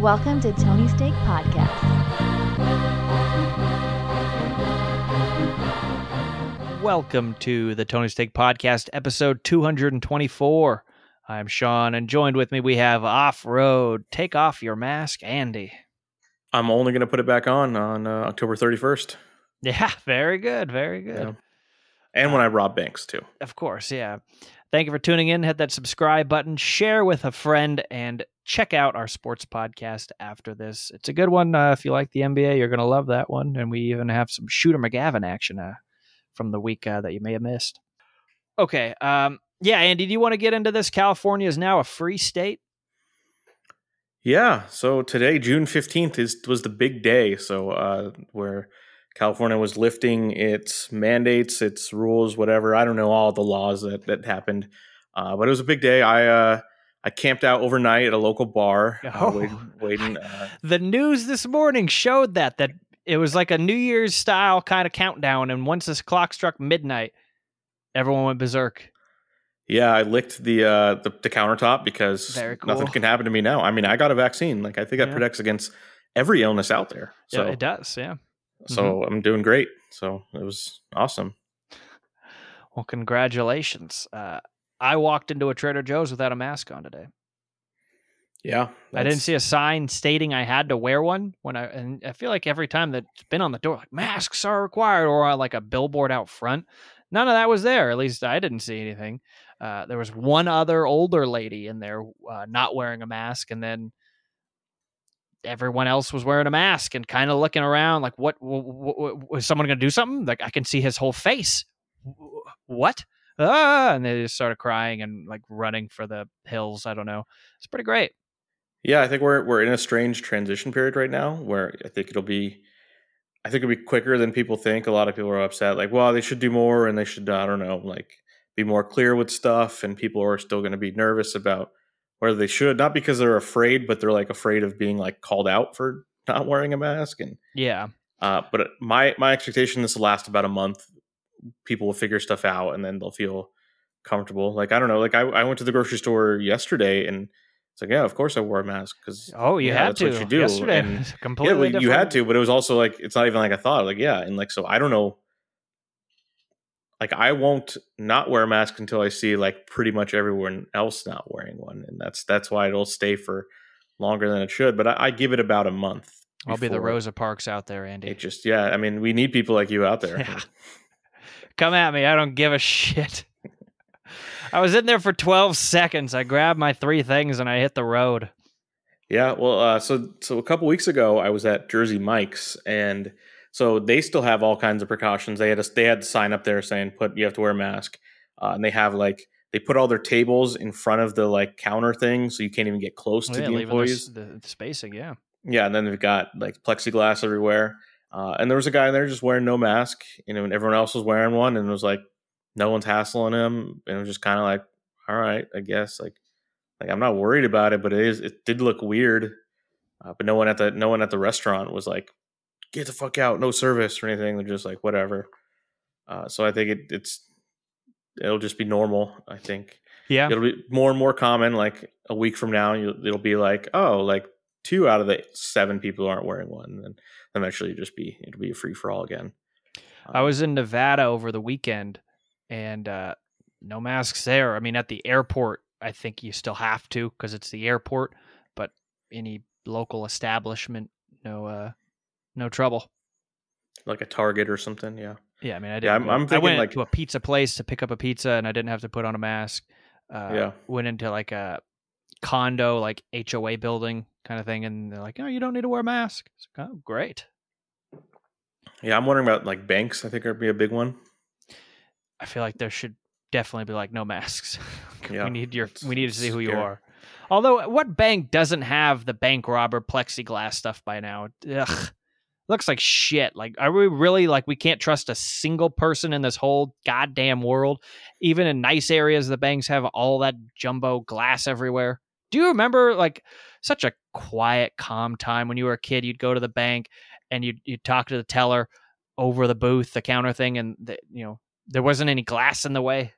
Welcome to Tony's Take Podcast. Welcome to the Tony's Take Podcast, episode 224. I'm Sean, and joined with me we have Off Road. Take off your mask, Andy. I'm only going to put it back on on uh, October 31st. Yeah, very good, very good. Yeah. And when I rob banks too. Of course, yeah. Thank you for tuning in. Hit that subscribe button, share with a friend, and check out our sports podcast after this. It's a good one. Uh, if you like the NBA, you're going to love that one. And we even have some Shooter McGavin action uh, from the week uh, that you may have missed. Okay. Um, yeah, Andy, do you want to get into this? California is now a free state. Yeah. So today, June 15th, is was the big day. So uh, where California was lifting its mandates, its rules, whatever. I don't know all the laws that that happened, uh, but it was a big day. I uh, I camped out overnight at a local bar, uh, Oh. waiting. waiting uh, The news this morning showed that that it was like a New Year's style kind of countdown, and once this clock struck midnight, everyone went berserk. yeah, I licked the, uh, the the countertop because Very nothing can happen to me now. I mean, I got a vaccine. Like I think that Yeah. protects against every illness out there. So yeah, it does. Yeah. so Mm-hmm. I'm doing great. So it was awesome. Well, congratulations. Uh, I walked into a Trader Joe's without a mask on today. Yeah, I didn't see a sign stating I had to wear one when I and I feel like every time that's been on the door, like masks are required, or like a billboard out front. None of that was there. At least I didn't see anything. Uh, there was one other older lady in there uh, not wearing a mask, and then everyone else was wearing a mask and kind of looking around like, "What? w- w- w- was someone going to do something?" Like I can see his whole face. What? Ah! And they just started crying and like running for the hills. I don't know. It's pretty great. Yeah, I think we're we're in a strange transition period right now where I think it'll be I think it'll be quicker than people think. A lot of people are upset like, well, they should do more and they should I don't know, like be more clear with stuff and people are still going to be nervous about whether they should not because they're afraid, but they're like afraid of being like called out for not wearing a mask and Yeah. uh, but my my expectation this will last about a month. People will figure stuff out and then they'll feel comfortable. Like I don't know. Like I, I went to the grocery store yesterday and it's like yeah, of course I wore a mask because Oh, you yeah, had that's to. what you do. Yesterday And- was yeah, completely well, you had to, but it was also like it's not even like I thought. Like yeah, and like so I don't know. Like I won't not wear a mask until I see like pretty much everyone else not wearing one, and that's that's why it'll stay for longer than it should. But I, I give it about a month. I'll be the Rosa Parks out there, Andy. It just yeah. I mean, we need people like you out there. Yeah. Come at me. I don't give a shit. I was in there for 12 seconds. I grabbed my three things and I hit the road. Yeah, well, uh, so so a couple weeks ago, I was at Jersey Mike's, and so they still have all kinds of precautions. They had a they had a sign up there saying put you have to wear a mask, uh, and they have like they put all their tables in front of the like counter thing, so you can't even get close to Oh, yeah, the employees. the, the spacing, yeah. Yeah, and then they've got like plexiglass everywhere, uh, and there was a guy in there just wearing no mask, you know, and everyone else was wearing one, and it was like no one's hassling him, and it was just kind of like, all right, I guess like like I'm not worried about it, but it is it did look weird. Uh, but no one at the no one at the restaurant was like, get the fuck out, no service or anything. They're just like whatever. Uh, so I think it, it's it'll just be normal. I think Yeah. it'll be more and more common. Like a week from now, it'll be like oh, like two out of the seven people aren't wearing one, and then eventually it'll just be it'll be a free for all again. I was in Nevada over the weekend and uh, no masks there. I mean, at the airport, I think you still have to because it's the airport, but any local establishment, no, uh, no trouble. like a Target or something. Yeah, Yeah, I mean, I didn't. Yeah, I'm- I'm I went like- to a pizza place to pick up a pizza, and I didn't have to put on a mask. Uh, Yeah. Went into like a condo, like HOA building kind of thing, and they're like, "Oh, you don't need to wear a mask." It's like, oh, great. yeah. I'm wondering about like banks. I think would be a big one. I feel like there should definitely be like no masks. Yeah, we need your. We need to see who you scary. are. Although, uh, what bank doesn't have the bank robber plexiglass stuff by now? Ugh. Looks like shit. Like, are we really like we can't trust a single person in this whole goddamn world? Even in nice areas, the banks have all that jumbo glass everywhere. Do you remember like such a quiet, calm time when you were a kid? You'd go to the bank and you'd you'd talk to the teller over the booth, the counter thing, and the, you know there wasn't any glass in the way.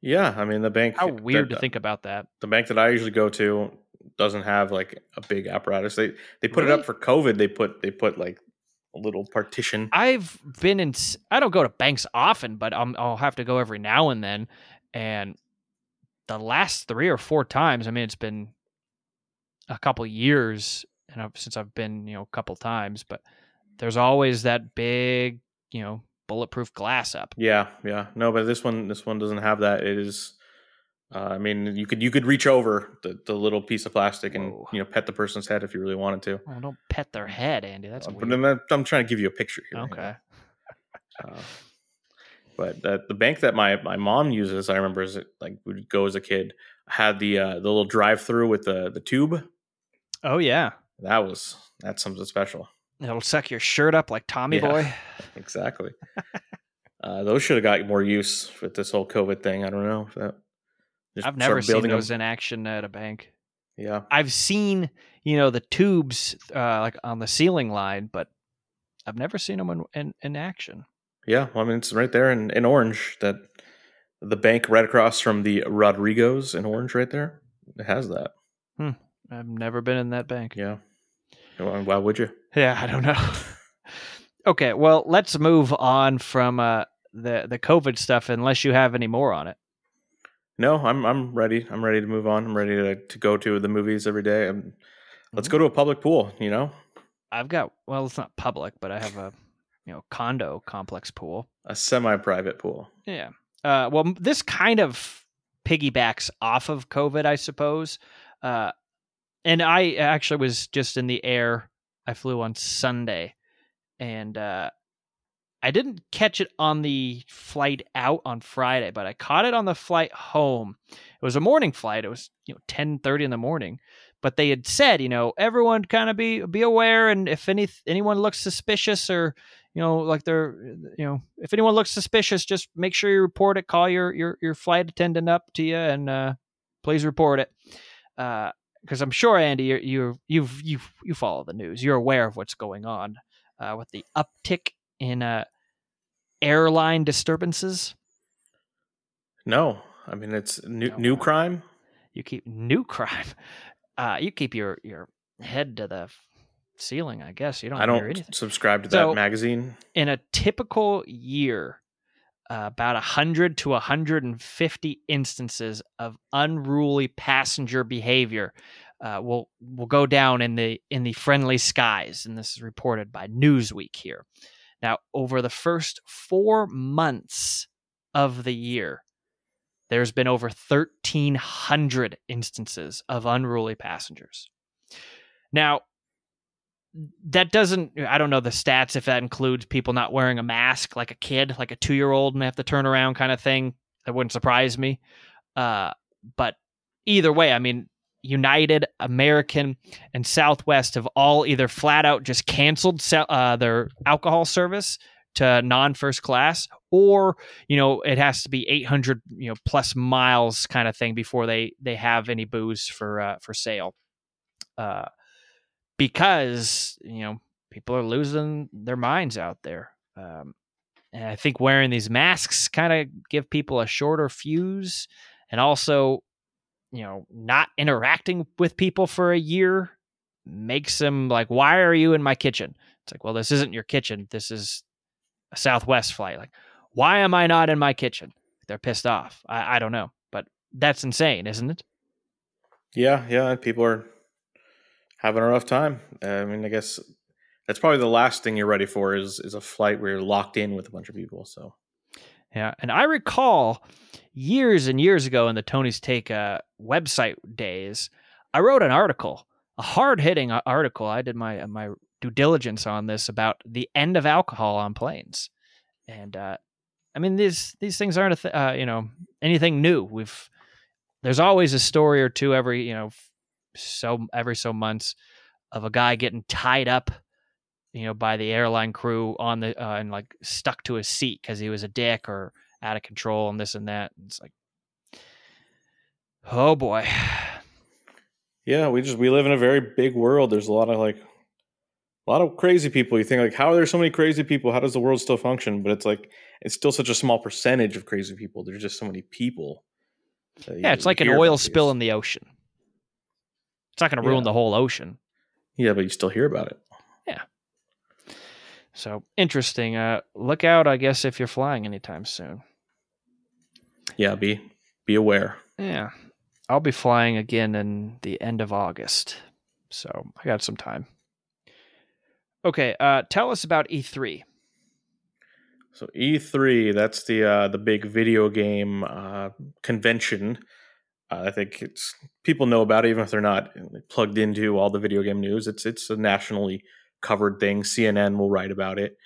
Yeah, I mean the bank. How weird that- to uh, think about that. The bank that I usually go to, doesn't have like a big apparatus. They they put it up for COVID. They put they put like a little partition. I've been in. I don't go to banks often, but i I'll have to go every now and then. And the last three or four times, I mean, it's been a couple years, and I've, since I've been, you know, a couple times, but there's always that big, you know, bulletproof glass up. Yeah, yeah. No, but this one this one doesn't have that. It is. Uh, I mean, you could you could reach over the, the little piece of plastic and Whoa. you know pet the person's head if you really wanted to. Well, don't pet their head, Andy. That's Uh, but weird. then that- I'm trying to give you a picture here. okay. Uh, but that the bank that my my mom uses, I remember as it, like would go as a kid, had the uh, the little drive through with the the tube. Oh yeah, That was that's something special. it'll suck your shirt up like Tommy Yeah. Boy. Exactly. uh, those should have got more use with this whole COVID thing. I don't know if that. just I've never seen those in action at a bank. Yeah, I've seen, you know, the tubes uh, like on the ceiling line, but I've never seen them in, in, in action. Yeah. Well, I mean, it's right there in, in orange. That the bank right across from the Rodrigos in orange, right there. It has that. I've never been in that bank. Yeah. Why why would you? Yeah, I don't know. okay, well, let's move on from uh, the the COVID stuff, unless you have any more on it. No, I'm I'm ready. I'm ready to move on. I'm ready to, to go to the movies every day. And let's go to a public pool. You know, I've got well, it's not public, but I have a you know condo complex pool. a semi-private pool. Yeah. Uh, well, this kind of piggybacks off of COVID, I suppose. Uh, and I actually was just in the air. I flew on Sunday, and uh, I didn't catch it on the flight out on Friday, but I caught it on the flight home. It was a morning flight. It was you know ten thirty in the morning, but they had said you know everyone kind of be be aware, and if any anyone looks suspicious or you know like they're you know if anyone looks suspicious, just make sure you report it. Call your your your flight attendant up to you and uh, please report it. Because I'm sure Andy, you're, you're you've you you follow the news. You're aware of what's going on uh, with the uptick in uh, airline disturbances. No, I mean it's new No. new crime. You keep new crime. Uh, you keep your your head to the ceiling. I guess you don't. I don't subscribe to So- that magazine. in a typical year, uh, about 100 to 150 instances of unruly passenger behavior uh, will will go down in the in the friendly skies, and this is reported by Newsweek here. Now, over the first four months of the year, there's been over 1,300 instances of unruly passengers. Now, that doesn't i don't know the stats if that includes people not wearing a mask like a kid like a two year old and they have to turn around kind of thing. That wouldn't surprise me. Uh, but either way i mean united american and southwest have all either flat out just canceled uh, their alcohol service to non first class or you know it has to be 800 you know plus miles kind of thing before they they have any booze for uh, for sale. Uh, because you know people are losing their minds out there. Um, and I think wearing these masks kind of give people a shorter fuse, and also, you know, not interacting with people for a year makes them like, "Why are you in my kitchen?" It's like, well, this isn't your kitchen. This is a Southwest flight. Like, why am I not in my kitchen? They're pissed off. I, I don't know, but that's insane, isn't it? Yeah, yeah. People are having a rough time. I mean, I guess that's probably the last thing you're ready for is is a flight where you're locked in with a bunch of people. So Yeah, and I recall years and years ago in the Tony's Take uh, website days, I wrote an article, a hard hitting article. I did my my due diligence on this about the end of alcohol on planes, and uh, I mean these these things aren't th- uh, you know anything new. We've there's always a story or two every you know so every so months of a guy getting tied up you know, by the airline crew on the uh, and like stuck to his seat because he was a dick or out of control and this and that. And it's like, oh boy, yeah, we just we live in a very big world. There's a lot of like a lot of crazy people. You think like, how are there so many crazy people? How does the world still function? But it's like it's still such a small percentage of crazy people. There's just so many people. yeah, it's like an oil spill in the ocean. It's not going to ruin Yeah. the whole ocean. Yeah, but you still hear about it. Yeah. So interesting. Uh, look out, I guess, if you're flying anytime soon. Yeah, be be aware. Yeah. I'll be flying again in the end of August. So I got some time. Okay. Uh, tell us about E3. So E3, that's the uh, the big video game uh, convention. I think it's people know about it, even if they're not plugged into all the video game news. It's it's a nationally covered thing. CNN will write about it.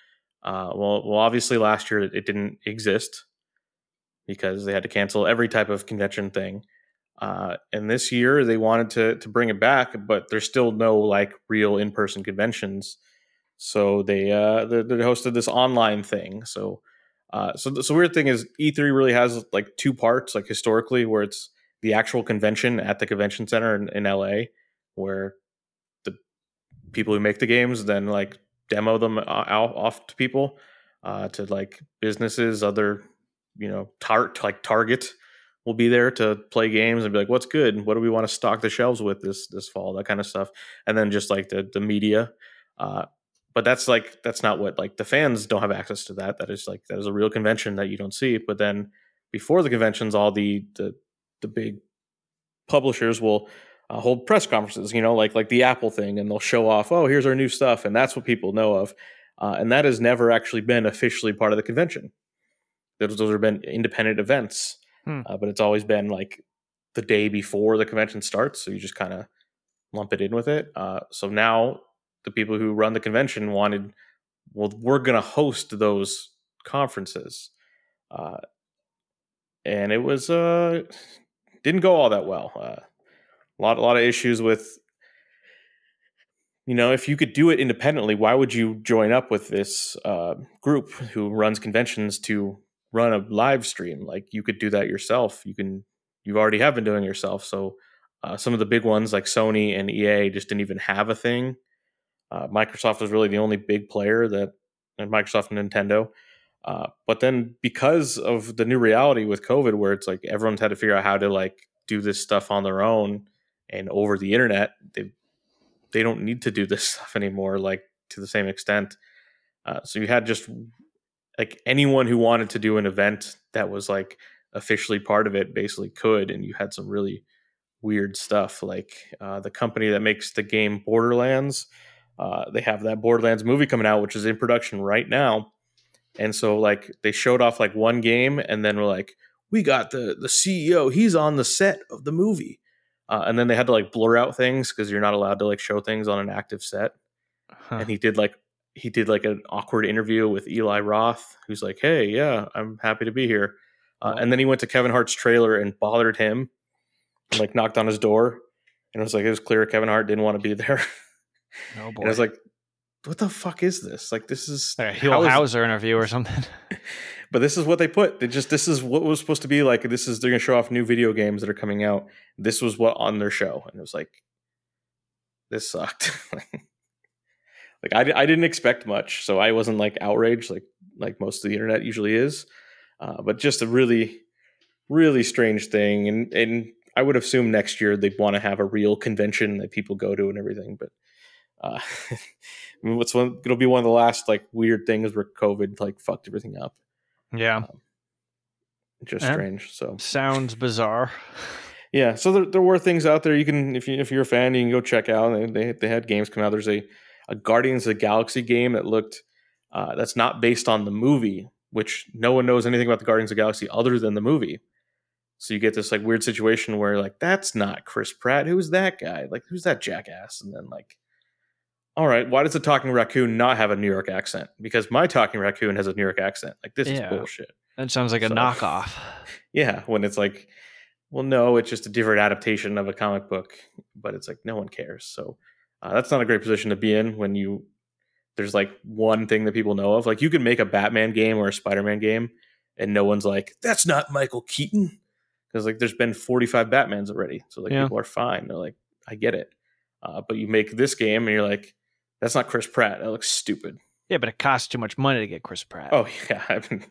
Uh, well, well, obviously last year it didn't exist because they had to cancel every type of convention thing. Uh, and this year they wanted to to bring it back, but there's still no like real in person conventions. So they uh they, they hosted this online thing. So uh so the so weird thing is E3 really has like two parts, like historically, where it's the actual convention at the convention center in, in LA, where the people who make the games then like demo them out off to people, uh, to like businesses, other you know, tar- like Target will be there to play games and be like, "What's good? What do we want to stock the shelves with this this fall?" That kind of stuff, and then just like the the media. Uh, but that's like that's not what like the fans don't have access to that. That is like that is a real convention that you don't see. But then before the conventions, all the the the big publishers will uh, hold press conferences. You know, like like the Apple thing, and they'll show off, "Oh, here's our new stuff," and that's what people know of. Uh, and that has never actually been officially part of the convention. Those those have been independent events, Hmm. uh, but it's always been like the day before the convention starts. So you just kind of lump it in with it. Uh, so now the people who run the convention wanted, well, we're going to host those conferences, uh, and it was uh, didn't go all that well. Uh, a lot, a lot of issues with. You know, if you could do it independently, why would you join up with this uh, group who runs conventions to run a live stream? Like you could do that yourself. You can, you already have been doing it yourself. So uh, some of the big ones like Sony and EA just didn't even have a thing. Uh, Microsoft was really the only big player that, and Microsoft and Nintendo. Uh, but then because of the new reality with COVID, where it's like everyone's had to figure out how to like do this stuff on their own and over the internet, they they don't need to do this stuff anymore, like to the same extent. Uh, so you had just like anyone who wanted to do an event that was like officially part of it basically could, and you had some really weird stuff like uh, the company that makes the game Borderlands. Uh, they have that Borderlands movie coming out, which is in production right now. And so, like, they showed off like one game, and then we're like, "We got the the CEO. He's on the set of the movie." Uh, and then they had to like blur out things because you're not allowed to like show things on an active set. Huh. And he did like he did like an awkward interview with Eli Roth, who's like, "Hey, yeah, I'm happy to be here." Uh, and then he went to Kevin Hart's trailer and bothered him, and, like knocked on his door, and it was like it was clear Kevin Hart didn't want to be there. Oh boy. and I was like, "What the fuck is this? Like, this is Like a Hill Hauser interview or something. but this is what they put. They just this is what was supposed to be like. This is they're gonna show off new video games that are coming out. This was what on their show, and it was like, this sucked. like I, I didn't expect much, so I wasn't like outraged like like most of the internet usually is. Uh, but just a really, really strange thing, and and I would assume next year they'd want to have a real convention that people go to and everything. But uh, I mean, what's one? It'll be one of the last like weird things where COVID like fucked everything up yeah. just Yeah. strange. So Sounds bizarre. yeah, so there, there were things out there you can if you if you're a fan you can go check out. They they, they had games come out. There's a a Guardians of the Galaxy game that looked uh, that's not based on the movie, which no one knows anything about the Guardians of the Galaxy other than the movie. So you get this like weird situation where like that's not Chris Pratt. Who's that guy? Like who's that jackass? And then like, all right, why does the talking raccoon not have a New York accent? Because my talking raccoon has a New York accent. Like this Yeah. is bullshit. That sounds like a knockoff. Yeah, when it's like, well, no, it's just a different adaptation of a comic book, but it's like no one cares. So uh, that's not a great position to be in when you there's like one thing that people know of. Like you can make a Batman game or a Spider-Man game, and no one's like, that's not Michael Keaton, because like there's been 45 Batmans already, so like Yeah. people are fine. They're like, I get it. Uh, but you make this game, and you're like, that's not Chris Pratt. That looks stupid. Yeah, but it costs too much money to get Chris Pratt. Oh yeah, I mean,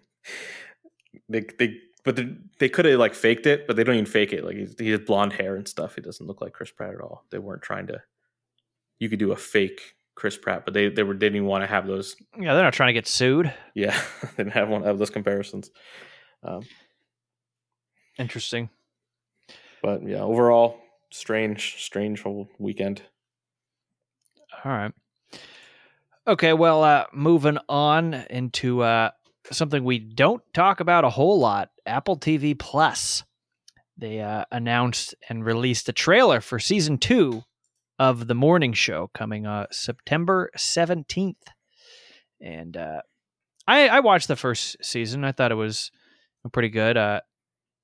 they they but they, they could have like faked it, but they don't even fake it. Like he's, he has blonde hair and stuff. He doesn't look like Chris Pratt at all. They weren't trying to. You could do a fake Chris Pratt, but they they were didn't even want to have those. Yeah, they're not trying to get sued. Yeah, they didn't have one of those comparisons. Um, Interesting. but yeah, overall, strange, strange whole weekend. All right. Okay, well, uh, moving on into uh, something we don't talk about a whole lot Apple TV Plus. They uh, announced and released a trailer for season two of The Morning Show coming uh, September 17th. And uh, I, I watched the first season. I thought it was pretty good. Uh,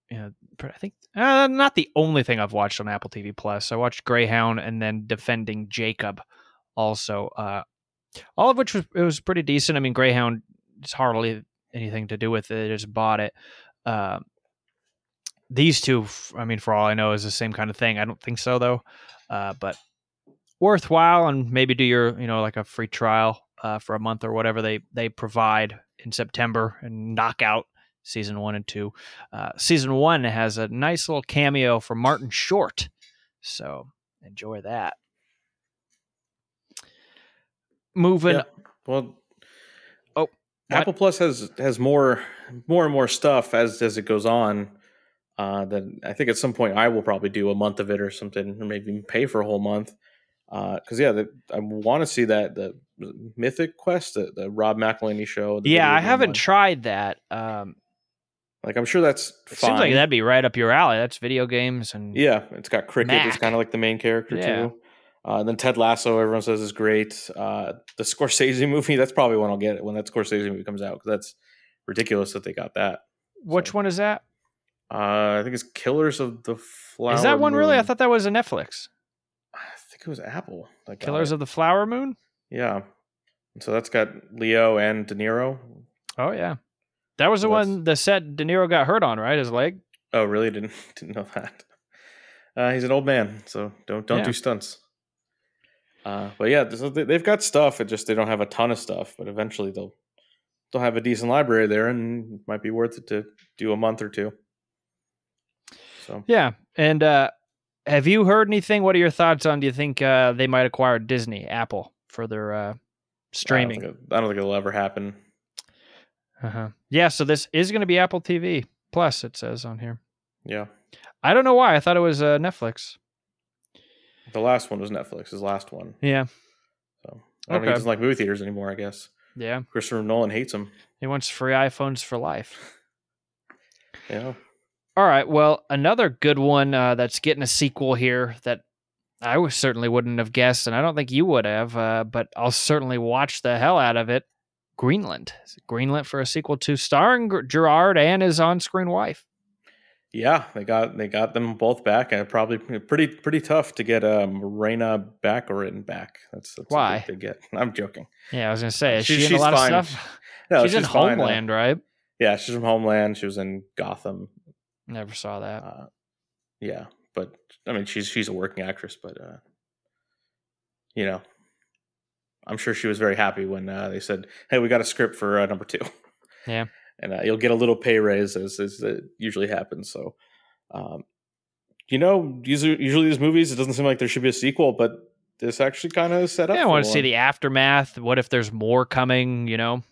you know, I think uh, not the only thing I've watched on Apple TV Plus. I watched Greyhound and then Defending Jacob also. Uh, all of which was it was pretty decent. I mean, Greyhound is hardly anything to do with it. I just bought it. Uh, these two, I mean, for all I know, is the same kind of thing. I don't think so though, uh, but worthwhile and maybe do your you know like a free trial uh, for a month or whatever they they provide in September and knock out season one and two. Uh, season one has a nice little cameo from Martin Short, so enjoy that. Moving Yeah. Well, Oh, what? Apple Plus has has more more and more stuff as as it goes on. Uh, then I think at some point I will probably do a month of it or something, or maybe pay for a whole month. Uh because yeah, the, I want to see that the Mythic Quest, the, the Rob McElhenney show. yeah, I haven't one. tried that. Um, like I'm sure that's it fine. seems like that'd be right up your alley. That's video games and Yeah, it's got Cricket. It's kind of like the main character Yeah. too. Uh, and then Ted Lasso, everyone says is great. Uh, the Scorsese movie, that's probably when I'll get it when that Scorsese movie comes out because that's ridiculous that they got that. which So, one is that? Uh, I think it's Killers of the Flower. Is that one really? I thought that was a Netflix. I think it was Apple. Killers of the Flower Moon. yeah. So that's got Leo and De Niro. Oh yeah, that was the So that's- one the set De Niro got hurt on, right? His leg. Oh, really? Didn't didn't know that. Uh, he's an old man, so don't don't Yeah. do stunts. Uh, but yeah, they've got stuff. It just they don't have a ton of stuff. But eventually they'll they'll have a decent library there, and it might be worth it to do a month or two. So Yeah, and uh, have you heard anything? What are your thoughts on? Do you think uh, they might acquire Disney, Apple for their uh, streaming? I don't, think it, I don't think it'll ever happen. Uh-huh. Yeah, so this is going to be Apple TV Plus. It says on here. Yeah, I don't know why. I thought it was uh, Netflix. The last one was Netflix. His last one. Yeah, So I don't Okay. he doesn't like movie theaters anymore. I guess yeah. Christopher Nolan hates him. He wants free iPhones for life. Yeah. All right. Well, another good one uh, that's getting a sequel here that I was certainly wouldn't have guessed, and I don't think you would have, uh, but I'll certainly watch the hell out of it. Greenland. Greenland for a sequel to starring Gerard and his on-screen wife. Yeah, they got they got them both back, and probably pretty pretty tough to get um, Morena Baccarin back. That's, that's Why? to get. I'm joking. Yeah, I was gonna say, is She- she, in a lot fine. of stuff? No, she's, in fine. Uh, Homeland, right? yeah, she's from Homeland. She was in Gotham. Never saw that. Uh, yeah, but I mean, she's she's a working actress, but uh, you know, I'm sure she was very happy when uh, they said, "Hey, we got a script for uh, number two. Yeah. And uh, you'll get a little pay raise as, as it usually happens. So, um, you know, usually, usually these movies, it doesn't seem like there should be a sequel, but this actually kind of set up. yeah, I want to see the aftermath. What if there's more coming? You know,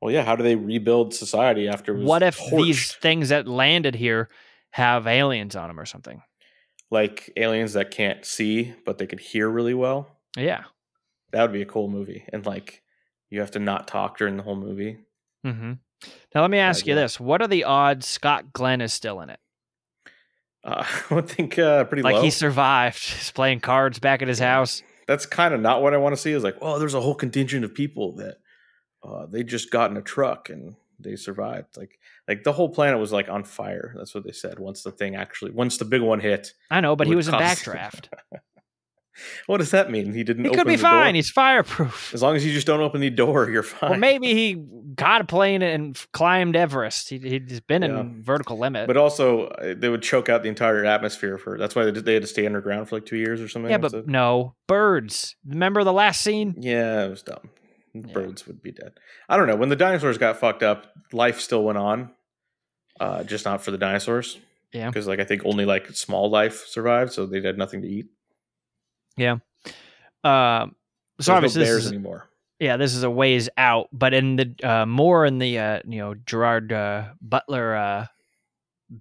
Well, yeah. How do they rebuild society after? It was what if torched? these things that landed here have aliens on them or something? like aliens that can't see but they can hear really well? Yeah. That would be a cool movie. And like, you have to not talk during the whole movie. hmm Now let me ask you idea. this: What are the odds Scott Glenn is still in it? Uh, I would think uh, pretty Like low. he survived. He's playing cards back at his house. That's kind of not what I want to see. Is like, oh, there's a whole contingent of people that uh, they just got in a truck and they survived. Like, like the whole planet was like on fire. That's what they said. Once the thing actually, once the big one hit, I know, but he was in backdraft. what does that mean? He didn't. He could be fine. Door? He's fireproof. As long as you just don't open the door, you're fine. Well, maybe he got a plane and climbed Everest. He, he's been Yeah. in vertical limit. But also, uh, they would choke out the entire atmosphere for. That's why they, they had to stay underground for like two years or something. yeah, but it. no birds. Remember the last scene? yeah, it was dumb. Yeah. Birds would be dead. I don't know. When the dinosaurs got fucked up, life still went on. uh, just not for the dinosaurs. Yeah. because like I think only like small life survived, so they had nothing to eat. Um, so There's obviously, no this bears is, anymore. yeah, this is a ways out, but in the uh, more in the uh, you know Gerard uh, Butler uh,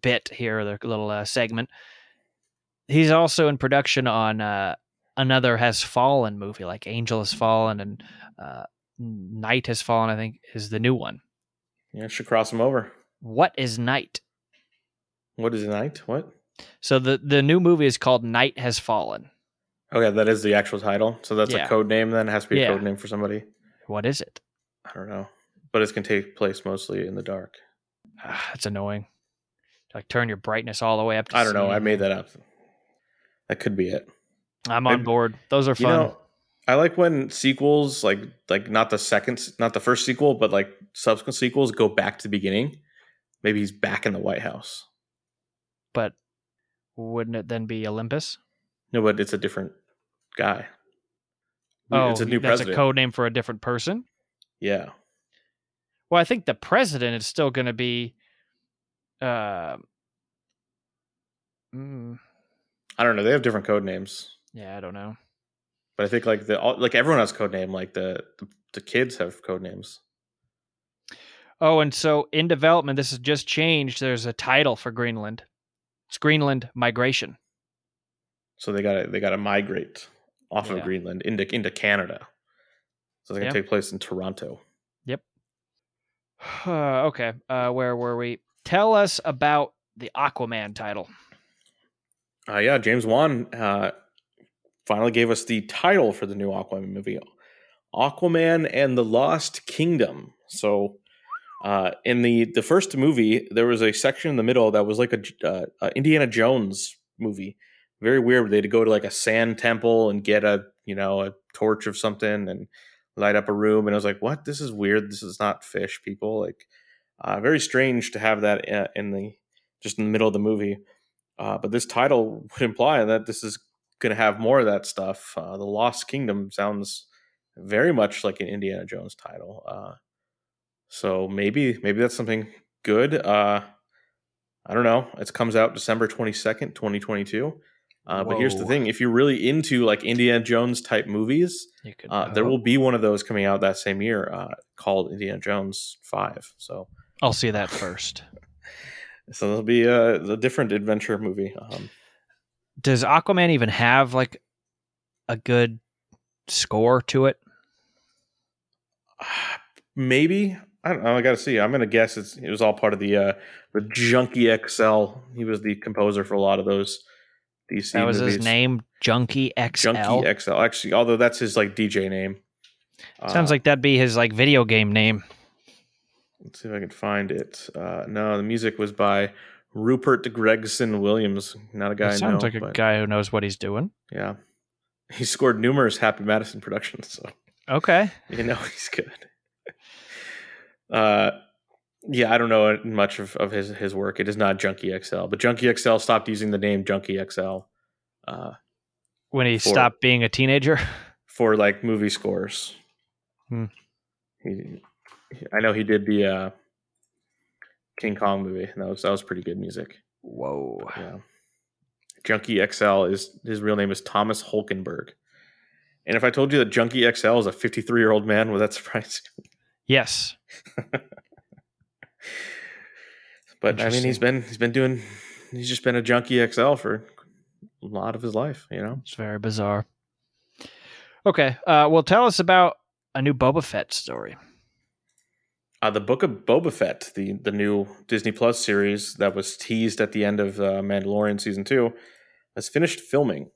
bit here, the little uh, segment. He's also in production on uh, another Has Fallen movie, like Angel Has Fallen and uh, Night Has Fallen. I think is the new one. Yeah, should cross him over. What is Night? What is night? What? So the the new movie is called Night Has Fallen. Okay, that is the actual title. So that's Yeah. a code name. Then it has to be a code name for somebody. What is it? I don't know, but it's gonna take place mostly in the dark. Ah, That's annoying. Like turn your brightness all the way up. To I don't know. I made that up. That could be it. I'm on Maybe- board. Those are You fun. know, I like when sequels, like like not the second, not the first sequel, but like subsequent sequels, go back to the beginning. Maybe he's back in the White House. but wouldn't it then be Olympus? No, but it's a different guy. Oh, it's a new that's president. a code name for a different person. Yeah, Well, I think the president is still going to be. Uh, mm, I don't know. They have different code names, yeah, I don't know. but I think like the like everyone has code name. Like the, the the kids have code names. Oh, and so in development, this has just changed. There's a title for Greenland. It's Greenland Migration. So they got to they got to migrate off Yeah. of Greenland into into Canada. So they can Yeah. take place in Toronto. Yep. Okay, uh, where were we? Tell us about the Aquaman title. Uh, yeah, James Wan uh, finally gave us the title for the new Aquaman movie, Aquaman and the Lost Kingdom. So, uh, in the the first movie, there was a section in the middle that was like a uh, uh, Indiana Jones movie. Very weird. They had to go to like a sand temple and get a you know a torch of something and light up a room. And I was like, what? This is weird. This is not fish people. Like, uh, very strange to have that uh, in the just in the middle of the movie. Uh, but this title would imply that this is going to have more of that stuff. Uh, the Lost Kingdom sounds very much like an Indiana Jones title. Uh, so maybe maybe that's something good. Uh, I don't know. It comes out December twenty second, twenty twenty two. Uh, but here's the thing: if you're really into like Indiana Jones type movies, uh, there will be one of those coming out that same year uh, called Indiana Jones Five. So I'll see that first. so there'll be a, a different adventure movie. Um, Does Aquaman even have like a good score to it? Maybe I don't know. I got to see. I'm gonna guess it's it was all part of the uh the Junkie XL. He was the composer for a lot of those DC That was movies. his name, Junkie XL. Junkie XL. Actually, although that's his like DJ name. Sounds Uh, like that'd be his like video game name. Let's see if I can find it. Uh, no, the music was by Rupert Gregson Williams. Not a guy sounds know. like a guy who knows what he's doing. Yeah, he scored numerous Happy Madison productions, so Okay. you know he's good. Uh, yeah, I don't know much of, of his his work. It is not Junkie XL, but Junkie XL stopped using the name Junkie XL uh, When he For- stopped being a teenager. for like movie scores. Hmm. He, he- I know he did the uh, King Kong movie. and That was that was pretty good music. Whoa. Yeah. Junkie XL is his real name is Thomas Holkenborg. And if I told you that Junkie XL is a 53 year old man, would that surprise you? Yes. But I mean, he's been he's been doing he's just been a Junkie XL for a lot of his life, you know. It's very bizarre. Okay. Uh, well, tell us about a new Boba Fett story. Uh, the Book of Boba Fett, the the new Disney Plus series that was teased at the end of uh, Mandalorian season two, has finished filming.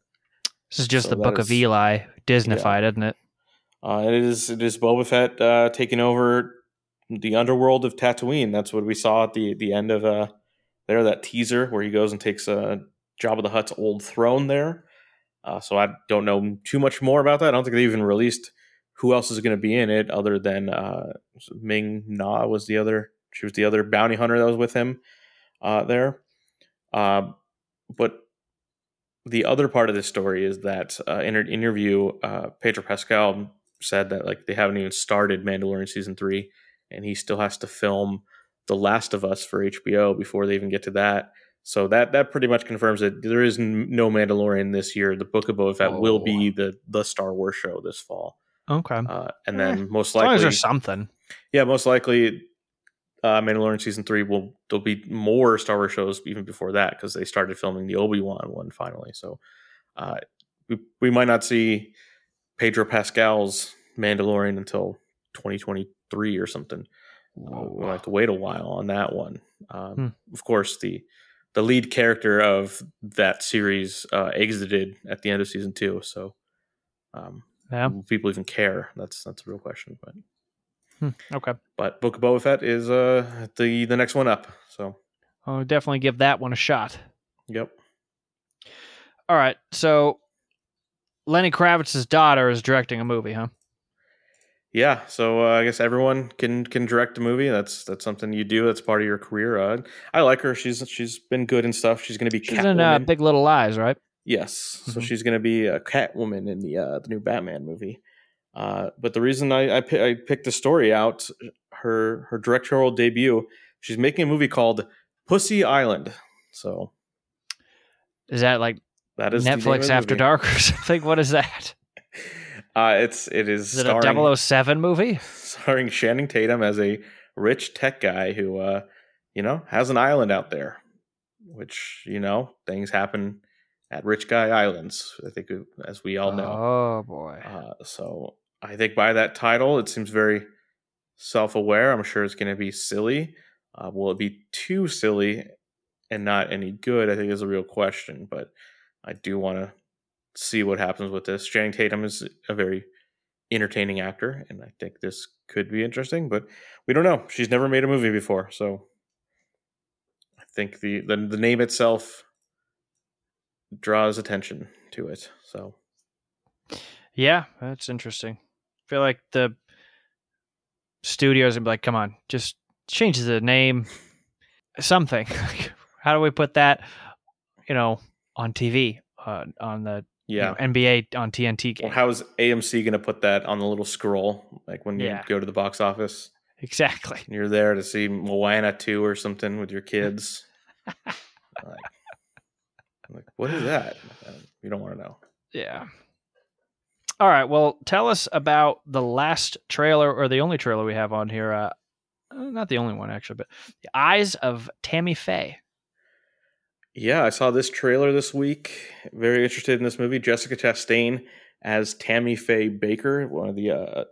This is just So the Book of Eli, Disneyfied, isn't it? Uh, it is it is Boba Fett uh, taking over the underworld of Tatooine. That's what we saw at the the end of uh, there that teaser where he goes and takes uh, Jabba the Hutt's old throne there. Uh, so I don't know too much more about that. I don't think they even released who else is going to be in it other than uh, Ming Na was the other. She was the other bounty hunter that was with him uh, there. Uh, but the other part of this story is that uh, in an interview, uh, Pedro Pascal said that like they haven't even started Mandalorian season three, and he still has to film The Last of Us for HBO before they even get to that. So that that pretty much confirms that there is no Mandalorian this year. The Book of Boba Fett will be the the Star Wars show this fall, Okay. uh, and Eh, then most as long as likely, there's something. yeah, most likely, uh, Mandalorian season three will there'll be more Star Wars shows even before that because they started filming the Obi Wan one finally. So uh, we we might not see Pedro Pascal's Mandalorian until 2023 or something. Uh, we'll have to wait a while on that one. Um, Hmm. Of course, the the lead character of that series uh, exited at the end of season two. So, um, Yeah. people even care? That's that's a real question. But Hmm, Okay. but Book of Boba Fett is uh the the next one up. So I'll definitely give that one a shot. yep, All right. So Lenny Kravitz's daughter is directing a movie, huh? Yeah. So uh, I guess everyone can can direct a movie. That's that's something you do. That's part of your career. Uh, I like her. She's she's been good and stuff. She's going to be She's in uh, Big Little Lies, right? Yes, so Mhm. she's going to be a Catwoman in the uh, the new Batman movie. Uh, but the reason I I, picked the story out, her her directorial debut, she's making a movie called Pussy Island. So Is that like that is the name of Netflix After movie. Dark or something? What is that? Uh, it's it is, Is it a starring 007 movie? starring Channing Tatum as a rich tech guy who uh you know has an island out there, which you know things happen at rich guy islands. I think as we all know. Oh boy. Uh, so I think by that title, it seems very self-aware. I'm sure it's going to be silly. Uh, will it be too silly and not any good? I think is a real question. But I do want to see what happens with this. Channing Tatum is a very entertaining actor, and I think this could be interesting. But we don't know. She's never made a movie before, so I think the the, the name itself draws attention to it. So. Yeah, that's interesting. I feel like the studios would be like, come on, just change the name, something. How do we put that, you know, on TV, uh, on the you Yeah. know, NBA on TNT game? Well, how is AMC going to put that on the little scroll, like when you Yeah. go to the box office exactly. you're there to see Moana two or something with your kids? like, I'm like, what is that? Uh, You don't want to know. Yeah. All right. Well, tell us about the last trailer or the only trailer we have on here. Uh, not the only one, actually, but the Eyes of Tammy Faye. Yeah, I saw this trailer this week. Very interested in this movie. Jessica Chastain as Tammy Faye Bakker, one of the uh,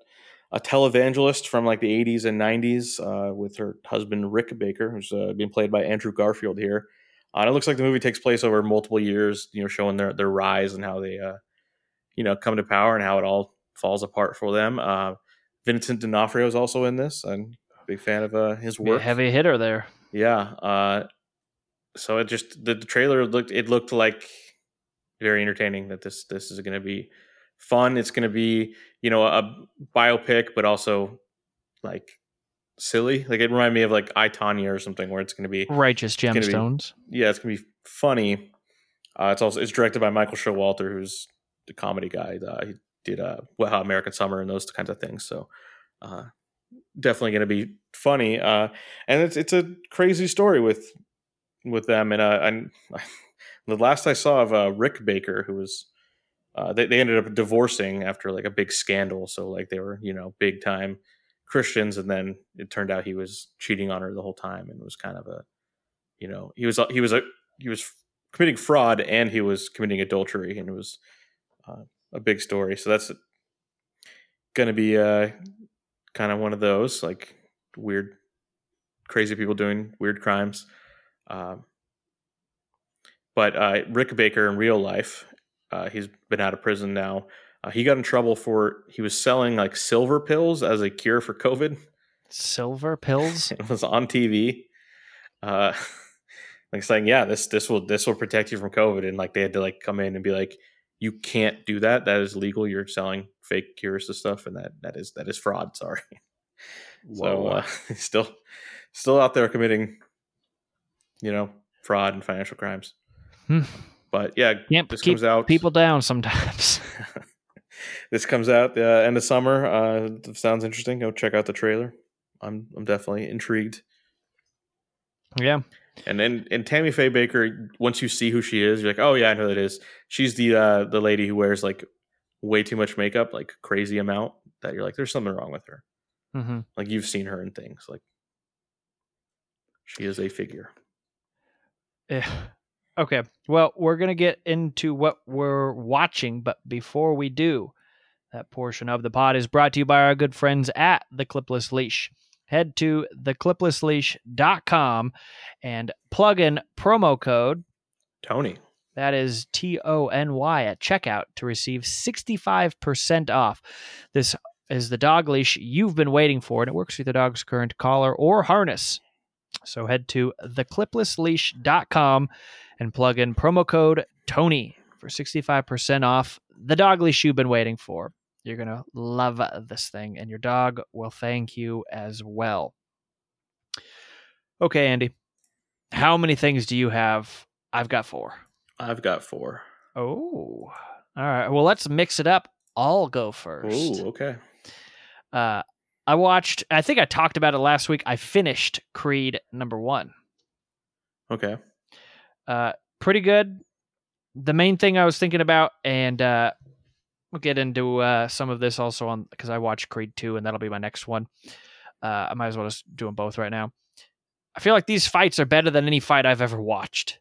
a televangelist from like the 80s and 90s, uh, with her husband Rick Baker, who's uh, being played by Andrew Garfield here. Uh, and it looks like the movie takes place over multiple years, you know, showing their their rise and how they, uh, you know, come to power and how it all falls apart for them. Uh, Vincent D'Onofrio is also in this. I'm a big fan of uh, his work. heavy hitter there. Yeah. So it just the, the trailer looked it looked like very entertaining. That this this is going to be fun. It's going to be you know a biopic, but also like silly. Like it reminded me of like I Tonya or something, where it's going to be Righteous gonna be- Gemstones. yeah, it's going to be funny. Uh, it's also it's directed by Michael Showalter, who's the comedy guy. Uh, he did uh, Hot American Summer and those kinds of things. So uh, definitely going to be funny. Uh, and it's it's a crazy story with with them. And uh, and the last I saw of uh, Rick Baker, who was uh, they they ended up divorcing after like a big scandal. So like they were you know big time Christians, and then it turned out he was cheating on her the whole time, and was kind of a you know he was he was a he was committing fraud and he was committing adultery, and it was uh, a big story. So that's going to be uh, kind of one of those like weird, crazy people doing weird crimes. Um, but uh, Rick Baker in real life, uh, he's been out of prison now. Uh, he got in trouble for he was selling like silver pills as a cure for COVID. Silver pills. It was on TV, uh, like saying, "Yeah, this this will this will protect you from COVID," and like they had to like come in and be like, "You can't do that. That is legal. You're selling fake cures to stuff, and that that is that is fraud." Sorry. So uh, still still out there committing, you know, fraud and financial crimes. Hmm. But yeah, Can't this keep comes out people down sometimes. this comes out uh, end of summer. Uh, sounds interesting. Go check out the trailer. I'm I'm definitely intrigued. Yeah. And then and Tammy Faye Bakker, once you see who she is, you're like, oh yeah, I know that is. She's the uh the lady who wears like way too much makeup, like crazy amount. That you're like, there's something wrong with her. hmm Like you've seen her in things. Like she is a figure. Eh, Okay. Well, we're going to get into what we're watching, but before we do, that portion of the pod is brought to you by our good friends at The Clipless Leash. Head to thecliplessleash.com and plug in promo code, Tony. that is T O N Y, at checkout to receive 65% off. This is the dog leash you've been waiting for, and it works with the dog's current collar or harness. So head to thecliplessleash.com and plug in promo code Tony for 65% off the dog leash you've been waiting for. You're going to love this thing, and your dog will thank you as well. Okay, Andy. How many things do you have? I've got four. I've got four. Oh. All right. Well, let's mix it up. I'll go first. Oh, okay. Uh, I watched, I think I talked about it last week. I finished Creed number one. Okay. Uh, pretty good. The main thing I was thinking about, and uh, we'll get into uh, some of this also on because I watched Creed 2, and that'll be my next one. Uh, I might as well just do them both right now. I feel like these fights are better than any fight I've ever watched.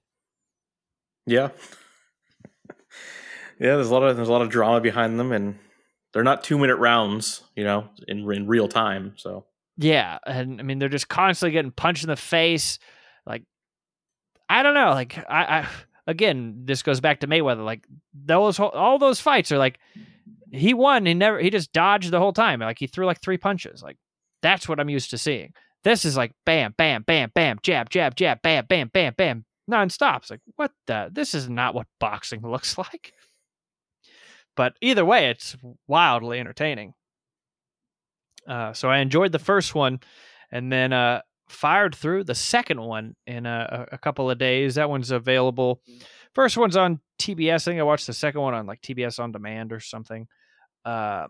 Yeah. yeah, there's a lot of there's a lot of drama behind them and they're not 2 minute rounds, you know, in in real time, so Yeah, and I mean they're just constantly getting punched in the face. Like I don't know, like I, I again, this goes back to Mayweather. Like those all those fights are like he won. He never he just dodged the whole time. Like he threw like three punches. Like that's what I'm used to seeing. This is like bam, bam, bam, bam, jab, jab, jab, bam, bam, bam, bam, nonstop. It's like what the? This is not what boxing looks like. But either way, it's wildly entertaining. Uh, so I enjoyed the first one, and then uh, fired through the second one in a, a couple of days. That one's available. First one's on TBS. I think I watched the second one on like TBS on demand or something. Uh,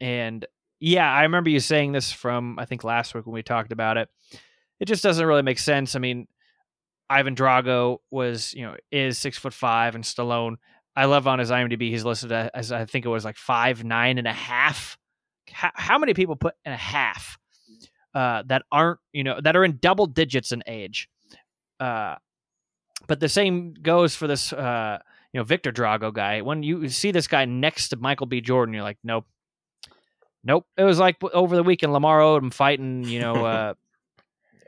and yeah, I remember you saying this from I think last week when we talked about it. It just doesn't really make sense. I mean, Ivan Drago was you know is six foot five, and Stallone. I love on his IMDb he's listed as I think it was like five nine and a half. How, how many people put in a half uh, that aren't you know that are in double digits in age? Uh, but the same goes for this uh, you know Viktor Drago guy. When you see this guy next to Michael B. Jordan, you're like, nope, nope. It was like over the weekend, Lamar Odom fighting you know uh,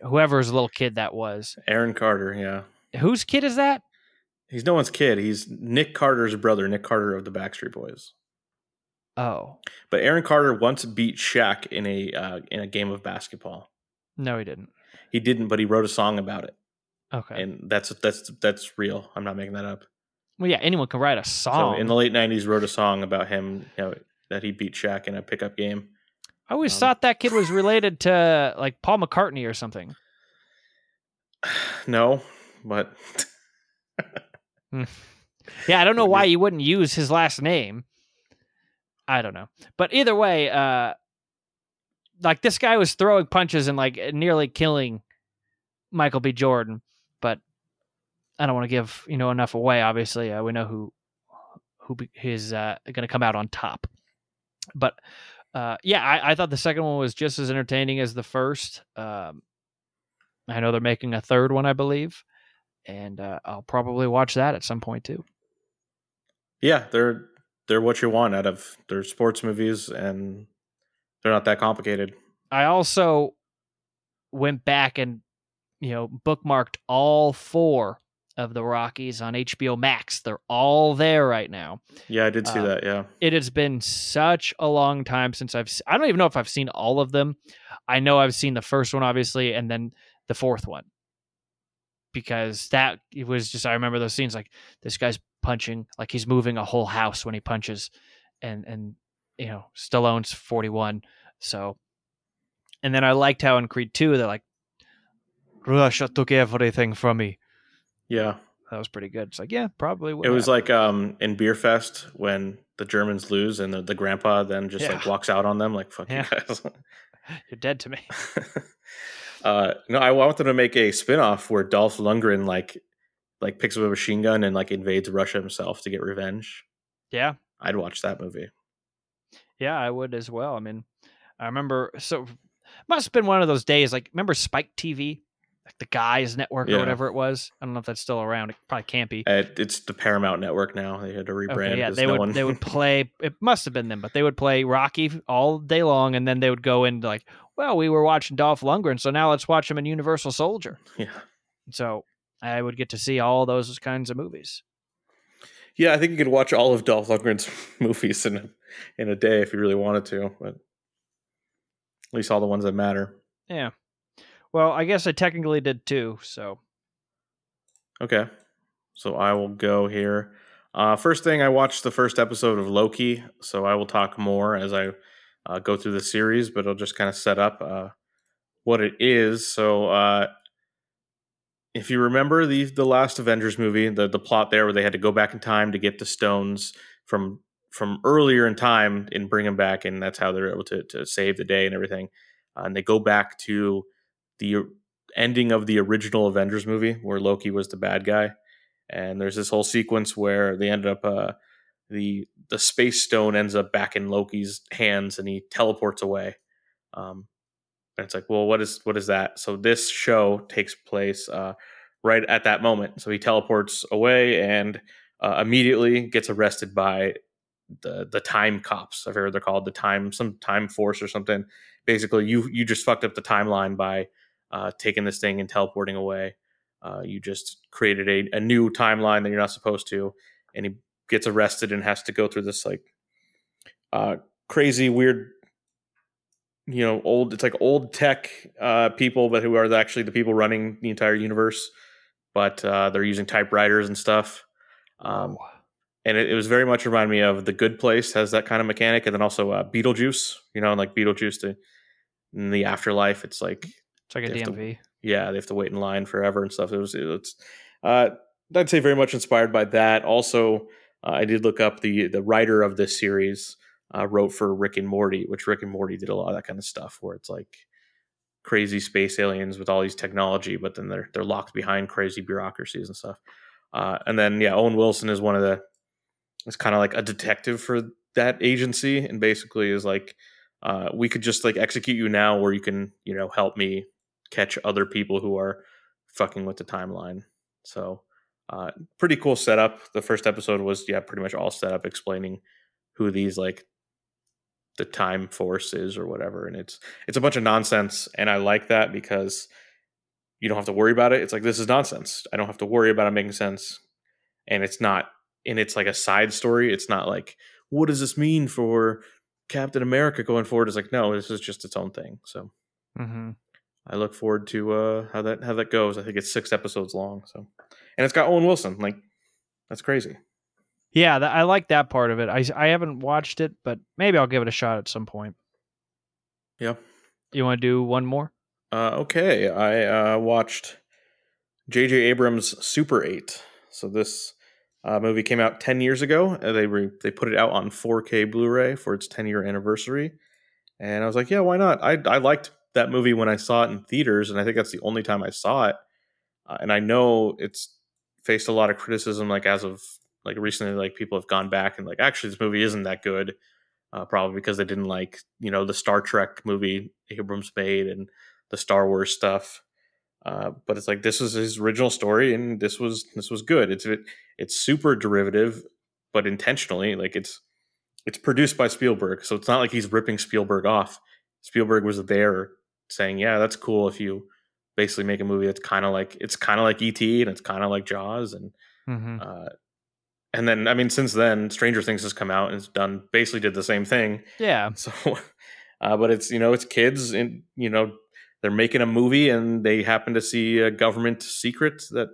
whoever's little kid that was. Aaron Carter, yeah. Whose kid is that? He's no one's kid. He's Nick Carter's brother, Nick Carter of the Backstreet Boys. Oh But Aaron Carter once beat Shaq in a uh, in a game of basketball. no, he didn't. He didn't, but he wrote a song about it, Okay. and that's that's that's real. I'm not making that up. well, yeah, anyone can write a song. So in the late '90s, wrote a song about him, you know, that he beat Shaq in a pickup game. I always um, thought that kid was related to like Paul McCartney or something. No, but Yeah, I don't know why you wouldn't use his last name. I don't know. But either way, uh like this guy was throwing punches and like nearly killing Michael B. Jordan, but I don't want to give, you know, enough away. Obviously, uh, we know who who is uh, going to come out on top. But uh, yeah, I, I thought the second one was just as entertaining as the first. Um, I know they're making a third one, I believe, and uh, I'll probably watch that at some point too. yeah, they're they're what you want out of their sports movies, and they're not that complicated. I also went back and you know bookmarked all four of the Rockies on HBO Max. They're all there right now. Yeah, I did see Uh, that. Yeah, It has been such a long time since I've I don't even know if I've seen all of them. I know I've seen the first one obviously and then the fourth one. Because that it was just I remember those scenes like this guy's punching like he's moving a whole house when he punches and and you know Stallone's 41 so and then I liked how in Creed 2 they're like Russia took everything from me. yeah. That was pretty good. It's like yeah, probably It was have. like um in Beerfest when the Germans lose and the, the grandpa then just like walks out on them like fuck Yeah. you guys. you're dead to me. Uh, no, I wanted to make a spin-off where Dolph Lundgren like like picks up a machine gun and like invades Russia himself to get revenge. Yeah, I'd watch that movie. yeah, I would as well. I mean, I remember so must have been one of those days. Like, remember Spike TV, like the Guys Network or whatever it was. I don't know if that's still around. It probably can't be. Uh, it's the Paramount Network now. They had to rebrand. Okay, yeah, they no would one- they would play. It must have been them, but they would play Rocky all day long, and then they would go into like, well, we were watching Dolph Lundgren, so now let's watch him in Universal Soldier. yeah. So I would get to see all those kinds of movies. Yeah, I think you could watch all of Dolph Lundgren's movies in in a day if you really wanted to, but at least all the ones that matter. Yeah. Well, I guess I technically did too. So Okay, so I will go here. Uh, first thing, I watched the first episode of Loki, so I will talk more as I uh, go through the series, but I'll just kind of set up uh, what it is. So, uh, if you remember the the last Avengers movie, the the plot there where they had to go back in time to get the stones from from earlier in time and bring them back, and that's how they're able to to save the day and everything. Uh, and they go back to the ending of the original Avengers movie where Loki was the bad guy, and there's this whole sequence where they ended up uh, the the space stone ends up back in Loki's hands and he teleports away. Um, and it's like, well, what is what is that? So this show takes place uh, right at that moment. So he teleports away and uh, immediately gets arrested by the the time cops. I've heard they're called the time some time force or something. Basically, you you just fucked up the timeline by uh, taking this thing and teleporting away. Uh, you just created a, a new timeline that you're not supposed to, and he gets arrested and has to go through this like uh, crazy, weird, you know, old. It's like old tech uh, people, but who are actually the people running the entire universe. But uh, they're using typewriters and stuff. Um, and it, it was very much remind me of the Good Place has that kind of mechanic, and then also uh, Beetlejuice. You know, like Beetlejuice to in the afterlife, it's like it's like a they have to- DMV. yeah, they have to wait in line forever and stuff. It was it's uh, I'd say very much inspired by that. Also, uh, I did look up the the writer of this series uh, wrote for Rick and Morty, which Rick and Morty did a lot of that kind of stuff where it's like crazy space aliens with all these technology, but then they're they're locked behind crazy bureaucracies and stuff. Uh, and then yeah, Owen Wilson is one of the is kind of like a detective for that agency, and basically is like uh, we could just like execute you now, or you can you know help me catch other people who are fucking with the timeline. So, uh, pretty cool setup. The first episode was yeah, pretty much all set up explaining who these like the time force is or whatever, and it's it's a bunch of nonsense, and I like that because you don't have to worry about it. It's like this is nonsense. I don't have to worry about it making sense, and it's not. And it's like a side story. It's not like what does this mean for Captain America going forward? It's like no, this is just its own thing. So Mm-hmm. I look forward to uh, how that how that goes. I think it's six episodes long. So, and it's got Owen Wilson. Like, that's crazy. Yeah, that, I like that part of it. I I haven't watched it, but maybe I'll give it a shot at some point. Yeah. You want to do one more? Uh, okay, I uh, watched J.J. Abrams' Super Eight. So this uh, movie came out ten years ago. Uh, they re- they put it out on 4K Blu-ray for its 10 year anniversary, and I was like, yeah, why not? I I liked that movie when I saw it in theaters, and I think that's the only time I saw it. Uh, and I know it's faced a lot of criticism, like as of like recently, like people have gone back and like actually this movie isn't that good. Uh, probably because they didn't like you know the Star Trek movie Abrams made and the Star Wars stuff. Uh, but it's like this was his original story, and this was this was good. It's it, it's super derivative, but intentionally. Like it's it's produced by Spielberg, so it's not like he's ripping Spielberg off. Spielberg was there saying, "Yeah, that's cool if you basically make a movie that's kind of like it's kind of like ET and it's kind of like Jaws and Mm-hmm. uh, and then I mean since then Stranger Things has come out and it's done basically did the same thing. Yeah. So, uh, but it's you know it's kids and you know they're making a movie and they happen to see a government secret that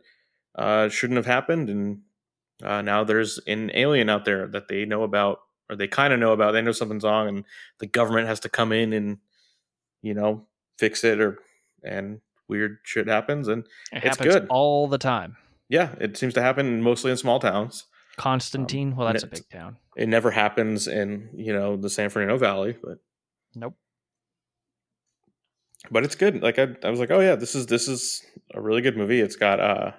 uh, shouldn't have happened and uh, now there's an alien out there that they know about or they kind of know about. They know something's wrong and the government has to come in and you know fix it or and weird shit happens and It It's happens good. all the time. yeah it seems to happen mostly in small towns. Constantine. well, that's a big town. It never happens in you know the San Fernando Valley, but Nope. but it's good. Like I, I was like, oh yeah, this is this is a really good movie. It's got uh,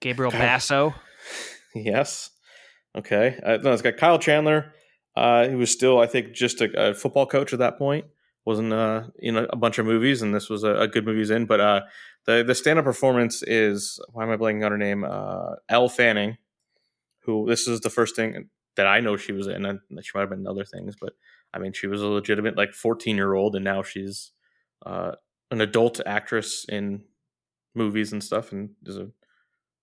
Gabriel God. Basso. yes, okay, uh, no, it's got Kyle Chandler. Uh, he was still, I think, just a, a football coach at that point. Wasn't uh, in a, a bunch of movies, and this was a, a good movies in. But uh, the the stand up performance is why am I blanking on her name? Uh, Elle Fanning, who this is the first thing that I know she was in, and she might have been in other things, but I mean, she was a legitimate like 14 year old, and now she's uh, an adult actress in movies and stuff, and is a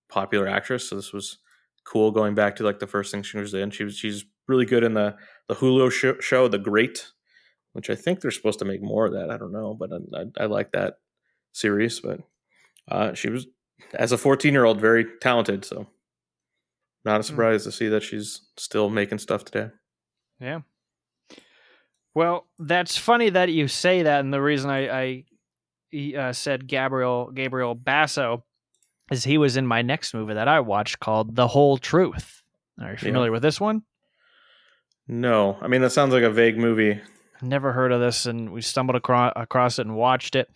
popular actress. So this was cool going back to like the first thing she was in. She was she's really good in the the Hulu show The Great, which I think they're supposed to make more of that. I don't know, but I, I, I like that series. But uh, she was as a 14 year old very talented. So not a surprise to see that she's still making stuff today. Yeah. Well, that's funny that you say that, and the reason I, I uh, said Gabriel Gabriel Basso is he was in my next movie that I watched called The Whole Truth. Are you familiar with this one? No, I mean that sounds like a vague movie. Never heard of this, and we stumbled across, across it and watched it.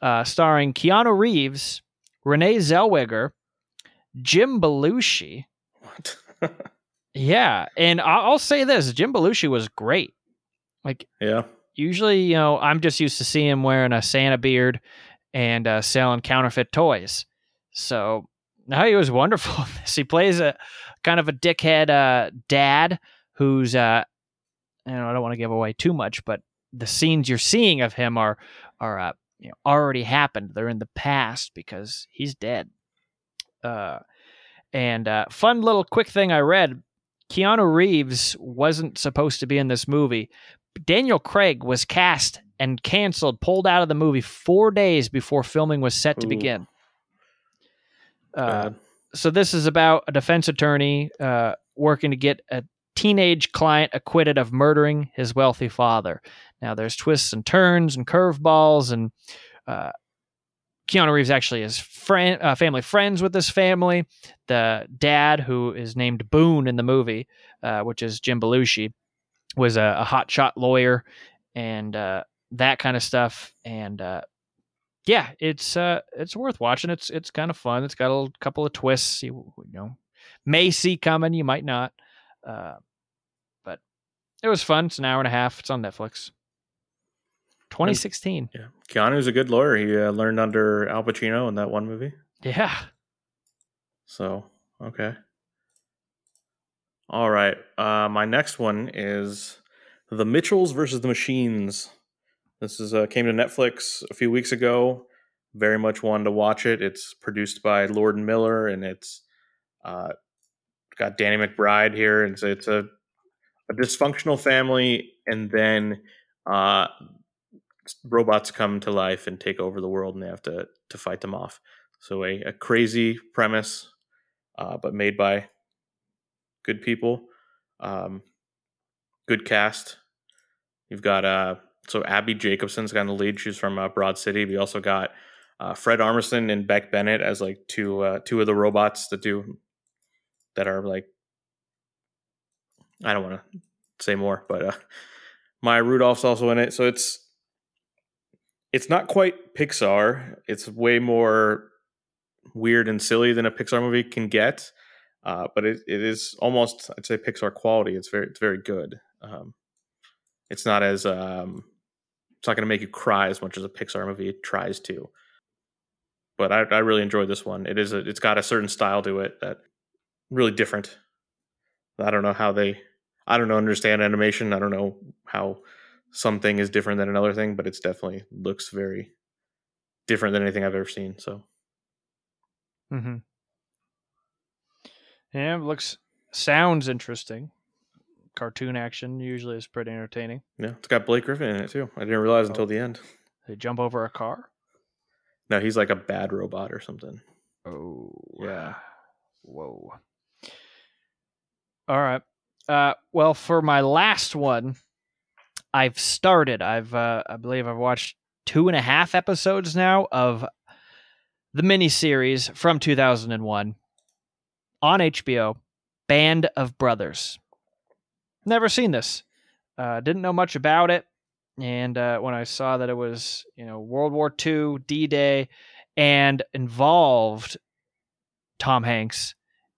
Uh, starring Keanu Reeves, Renee Zellweger, Jim Belushi. What? Yeah, and I'll, I'll say this: Jim Belushi was great. Like yeah, usually, you know, I'm just used to seeing him wearing a Santa beard and uh, selling counterfeit toys. So now he was wonderful. in this. he plays a kind of a dickhead uh, dad who's, uh, know, I don't want to give away too much, but the scenes you're seeing of him are are uh, you know already happened. They're in the past because he's dead. Uh, and uh, fun little quick thing I read: Keanu Reeves wasn't supposed to be in this movie. Daniel Craig was cast and canceled, pulled out of the movie four days before filming was set to Ooh. begin. Uh, so this is about a defense attorney uh, working to get a teenage client acquitted of murdering his wealthy father. Now there's twists and turns and curveballs, and uh, Keanu Reeves actually is friend, uh, family friends with this family. The dad, who is named Boone in the movie, uh, which is Jim Belushi, was a, a hotshot lawyer and uh, that kind of stuff. And uh, yeah, it's uh, it's worth watching. It's it's kind of fun. It's got a couple of twists. You, you know, may see coming, you might not. It was fun. It's an hour and a half. It's on Netflix. 2016. Yeah, Keanu's a good lawyer. He uh, learned under Al Pacino in that one movie. Yeah. So okay. All right. Uh, my next one is The Mitchells versus the Machines. This is uh, came to Netflix a few weeks ago. Very much wanted to watch it. It's produced by Lord and Miller, and it's uh, got Danny McBride here. And so it's a, a dysfunctional family, and then uh, robots come to life and take over the world, and they have to to fight them off. So a, a crazy premise, uh, but made by good people, um, good cast. You've got uh, so Abbi Jacobson's got the lead. She's from uh, Broad City. We also got uh, Fred Armisen and Beck Bennett as like two uh, two of the robots that do that are like I don't want to say more, but uh, Maya Rudolph's also in it. So it's it's not quite Pixar. It's way more weird and silly than a Pixar movie can get. Uh, but it, it is almost I'd say Pixar quality. It's very it's very good. Um, it's not as um, it's not going to make you cry as much as a Pixar movie tries to. But I, I really enjoyed this one. It is a, it's got a certain style to it that really different. I don't know how they I don't know understand animation. I don't know how something is different than another thing, but it's definitely looks very different than anything I've ever seen. So Mm-hmm. Yeah, it looks sounds interesting. Cartoon action usually is pretty entertaining. yeah, it's got Blake Griffin in it too. I didn't realize until Oh. the end. They jump over a car. No, he's like a bad robot or something. Oh Yeah. Whoa. All right. Uh, well, for my last one, I've started. I've uh, I believe I've watched two and a half episodes now of the miniseries from 2001 on HBO, Band of Brothers. Never seen this. Uh, didn't know much about it. and uh, when I saw that it was you know World War II, D Day, and involved Tom Hanks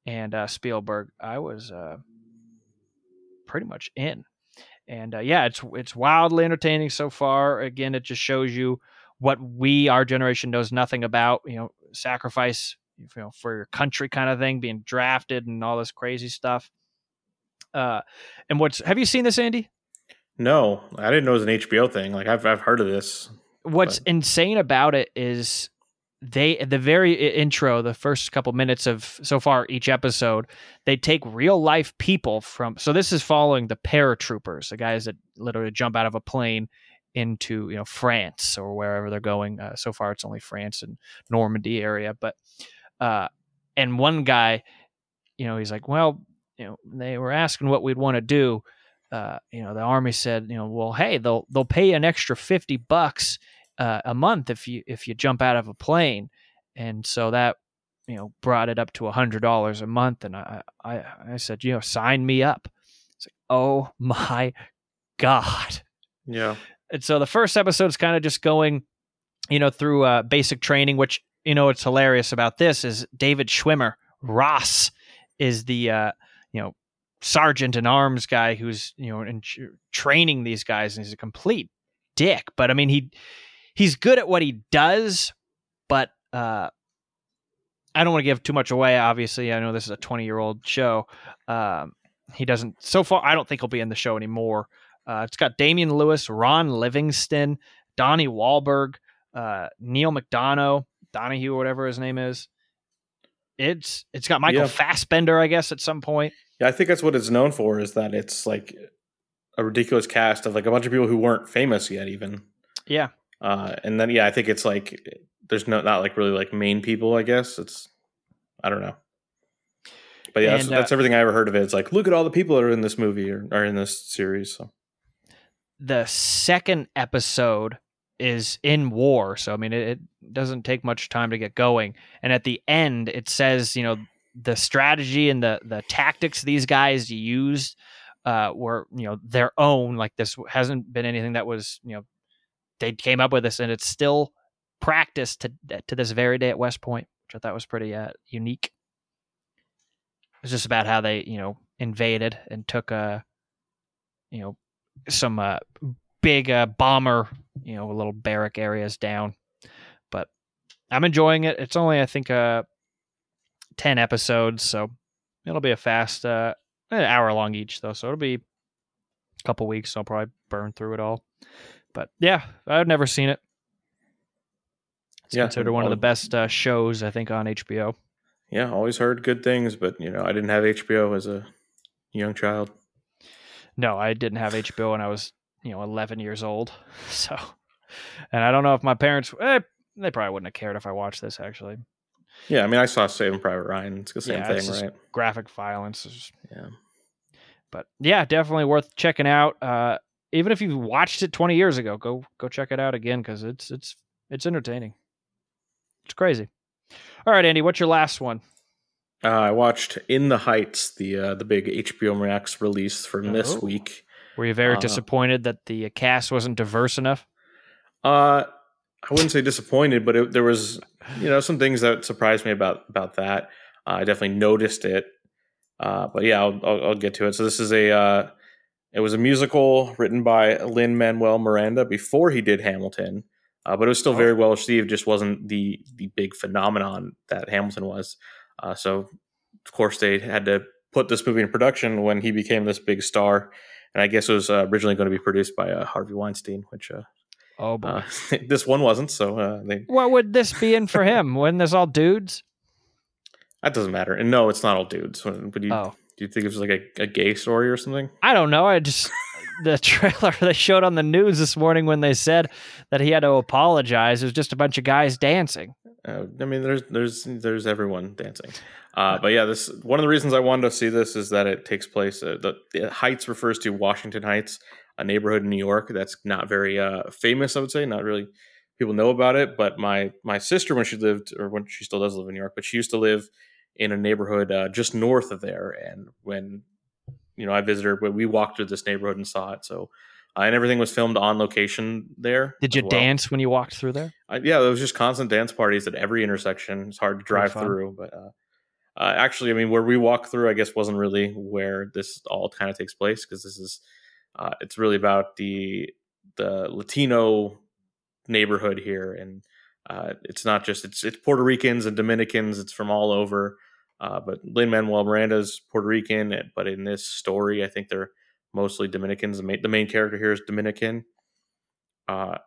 and uh, Spielberg, I was uh, pretty much in. And uh, yeah, it's it's wildly entertaining so far. Again, it just shows you what we our generation knows nothing about. You know, sacrifice you know for your country kind of thing, being drafted and all this crazy stuff. Uh, and what's have you seen this, Andy? No, I didn't know it was an HBO thing. Like I've I've heard of this. What's but- insane about it is they the very intro, the first couple minutes of so far each episode, they take real life people from. So this is following the paratroopers, the guys that literally jump out of a plane into you know France or wherever they're going. Uh, so far, it's only France and Normandy area, but uh, and one guy, you know, he's like, well, you know, they were asking what we'd want to do. Uh, you know, the army said, you know, well, hey, they'll they'll pay an extra fifty bucks uh, a month if you if you jump out of a plane, and so that you know brought it up to a hundred dollars a month, and I, I I said, you know, sign me up. It's like, oh my god. Yeah. And so the first episode is kind of just going, you know, through uh, basic training, which you know what's hilarious about this is David Schwimmer Ross is the uh, you know sergeant in arms guy who's you know in, training these guys, and he's a complete dick. But I mean, he he's good at what he does, but uh, I don't want to give too much away. Obviously, I know this is a twenty year old show. Um, he doesn't so far. I don't think he'll be in the show anymore. Uh, it's got Damian Lewis, Ron Livingston, Donnie Wahlberg, uh, Neal McDonough, Donahue, whatever his name is. It's it's got Michael Yeah. Fassbender, I guess, at some point. Yeah, I think that's what it's known for is that it's like a ridiculous cast of like a bunch of people who weren't famous yet, even. Yeah, Uh, and then yeah, I think it's like there's no not like really like main people. I guess it's I don't know. But yeah, that's, uh, that's everything I ever heard of it. It's like look at all the people that are in this movie or are in this series. So the second episode is in war, so I mean, it, it doesn't take much time to get going. And at the end, it says, you know, the strategy and the the tactics these guys used uh, were, you know, their own. Like this hasn't been anything that was, you know, they came up with this, and it's still practiced to to this very day at West Point, which I thought was pretty uh, unique. It's just about how they, you know, invaded and took uh, you know, some uh, big uh, bomber, you know, little barrack areas down. But I'm enjoying it. It's only, I think, uh, ten episodes, so it'll be a fast, uh, an hour long each though, so it'll be a couple weeks. So I'll probably burn through it all. But yeah, I've never seen it. It's Yeah, considered one of the best uh, shows I think on HBO. yeah, always heard good things, but you know I didn't have HBO as a young child. No, I didn't have HBO when I was, you know, 11 years old. So, and I don't know if my parents, eh, they probably wouldn't have cared if I watched this actually. Yeah, I mean I saw Saving Private Ryan. It's the same Yeah, thing, right? Graphic violence is, Yeah. but yeah, definitely worth checking out. Uh, even if you watched it 20 years ago, go go check it out again because it's it's it's entertaining. It's crazy. All right, Andy, what's your last one? Uh, I watched In the Heights, the uh, the big HBO Max release from this Oh. week. Were you very Uh, disappointed that the cast wasn't diverse enough? Uh, I wouldn't say disappointed, but it, there was you know some things that surprised me about about that. Uh, I definitely noticed it. Uh, but yeah, I'll, I'll, I'll get to it. So this is a uh, it was a musical written by Lin Manuel Miranda before he did Hamilton, uh, but it was still very well received. Just wasn't the the big phenomenon that Hamilton was. Uh, so of course they had to put this movie in production when he became this big star. And I guess it was uh, originally going to be produced by uh, Harvey Weinstein, which uh, Oh boy. uh, this one wasn't, so uh, they, what would this be in for him? Wasn't this all dudes? that doesn't matter. And no, it's not all dudes. Would you Oh. Do you think it was like a, a gay story or something? I don't know. I just the trailer they showed on the news this morning when they said that he had to apologize. It was just a bunch of guys dancing. Uh, I mean, there's there's there's everyone dancing. Uh, but yeah, this one of the reasons I wanted to see this is that it takes place. Uh, the, the Heights refers to Washington Heights, a neighborhood in New York that's not very uh, famous. I would say not really people know about it. But my my sister, when she lived, or when she still does live in New York, but she used to live in a neighborhood uh, just north of there. And when you know I visited, we walked through this neighborhood and saw it. So uh, and everything was filmed on location there. Did you well. dance when you walked through there? I, yeah, it was just constant dance parties at every intersection. It's hard to drive through, but uh, uh, actually, I mean, where we walk through, I guess, wasn't really where this all kind of takes place because this is uh, it's really about the the Latino neighborhood here, and uh, it's not just it's it's Puerto Ricans and Dominicans. It's from all over. Uh, but Lin Manuel Miranda's Puerto Rican, but in this story, I think they're mostly Dominicans. The main, the main character here is Dominican. Uh,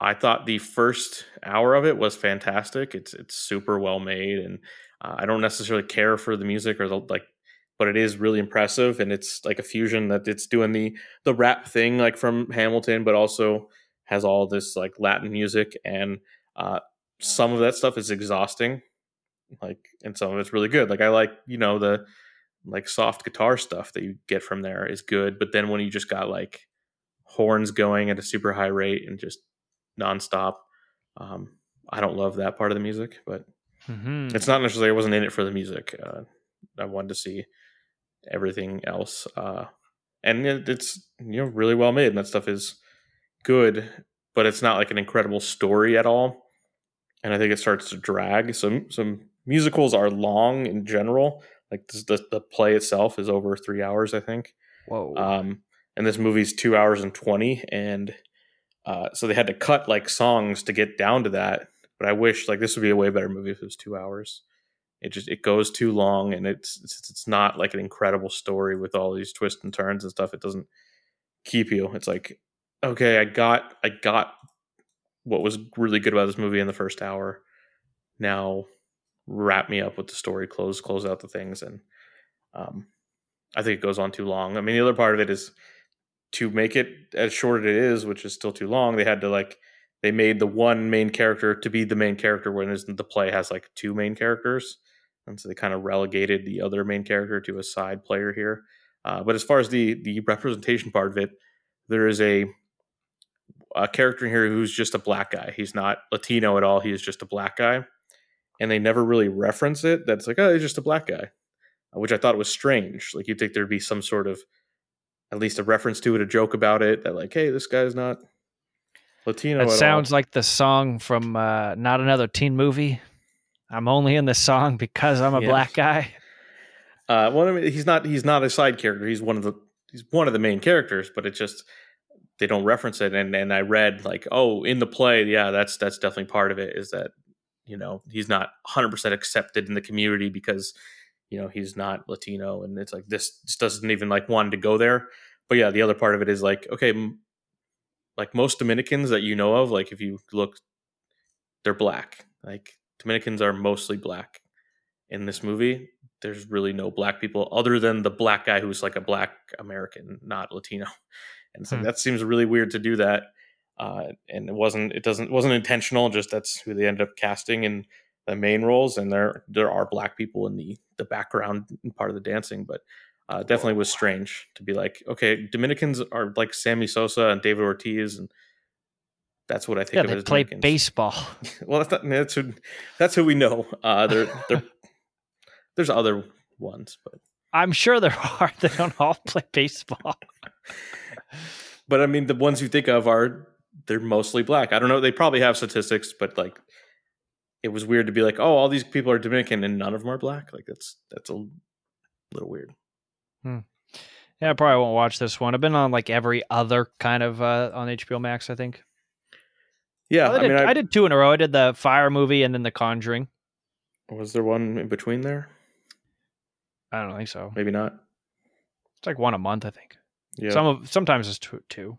I thought the first hour of it was fantastic. It's it's super well made, and uh, I don't necessarily care for the music or the like, but it is really impressive, and it's like a fusion that it's doing the the rap thing like from Hamilton, but also has all this like Latin music, and uh, some of that stuff is exhausting, like, and some of it's really good. Like I like you know the like soft guitar stuff that you get from there is good, but then when you just got like horns going at a super high rate and just nonstop. Um, I don't love that part of the music, but Mm-hmm. it's not necessarily I wasn't in it for the music. Uh, I wanted to see everything else, uh, and it, it's you know really well made, and that stuff is good, but it's not like an incredible story at all. And I think it starts to drag. Some some musicals are long in general. Like this, the the play itself is over three hours, I think. Whoa. Um, and this movie's two hours and 20. And uh, so they had to cut like songs to get down to that. But I wish like this would be a way better movie if it was two hours. It just it goes too long and it's it's, it's not like an incredible story with all these twists and turns and stuff. It doesn't keep you. It's like okay, I got I got what was really good about this movie in the first hour. Now wrap me up with the story, close close out the things, and um, I think it goes on too long. I mean, the other part of it is to make it as short as it is, which is still too long. They had to like they made the one main character to be the main character when the play has like two main characters, and so they kind of relegated the other main character to a side player here. Uh, but as far as the the representation part of it, there is a a character here who's just a black guy. He's not Latino at all. He is just a black guy, and they never really reference it. That's like, oh, he's just a black guy, which I thought was strange. Like you'd think there'd be some sort of at least a reference to it, a joke about it, that like, hey, this guy's not Latino. It sounds all. like the song from uh, Not Another Teen Movie. I'm only in the song because I'm a Yeah. black guy. Uh, well, I mean, he's not. He's not a side character. He's one of the. He's one of the main characters, but it just they don't reference it. And and I read like, oh, in the play, yeah, that's that's definitely part of it. Is that you know he's not 100 percent accepted in the community because you know he's not Latino, and it's like this just doesn't even like want to go there. But yeah, the other part of it is like, okay, m- like most Dominicans that you know of, like if you look, they're black. Like Dominicans are mostly black in this movie there's really no black people other than the black guy who's like a black American, not Latino. And so Hmm. that seems really weird to do that. Uh, and it wasn't it doesn't it wasn't intentional, just that's who they ended up casting in the main roles. And there there are black people in the the background part of the dancing, but uh, definitely was strange to be like, okay, Dominicans are like Sammy Sosa and David Ortiz, and that's what I think Yeah, of they play Dominicans. baseball. Well, that's not, that's who that's who we know. Uh, they're, they're, there's other ones, but I'm sure there are. They don't all play baseball. but I mean the ones you think of are they're mostly black. I don't know. They probably have statistics, but like it was weird to be like, oh, all these people are Dominican and none of them are black. Like that's that's a little weird. Yeah, I probably won't watch this one. I've been on like every other kind of uh, on HBO Max. I think. Yeah, I, I, did, mean, I, I did two in a row. I did the Fire movie and then the Conjuring. was there one in between there? I don't think so. Maybe not. It's like one a month. I think. Yeah. Some of sometimes it's two, two,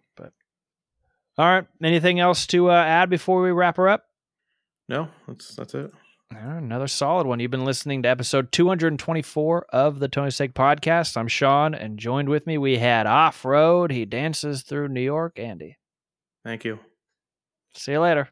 all right. Anything else to uh, add before we wrap her up? no, that's that's it. Right, another solid one. You've been listening to episode 224 of the Tony's Take Podcast. I'm Sean, and joined with me we had Off Road. He dances through New York. Andy. Thank you. See you later.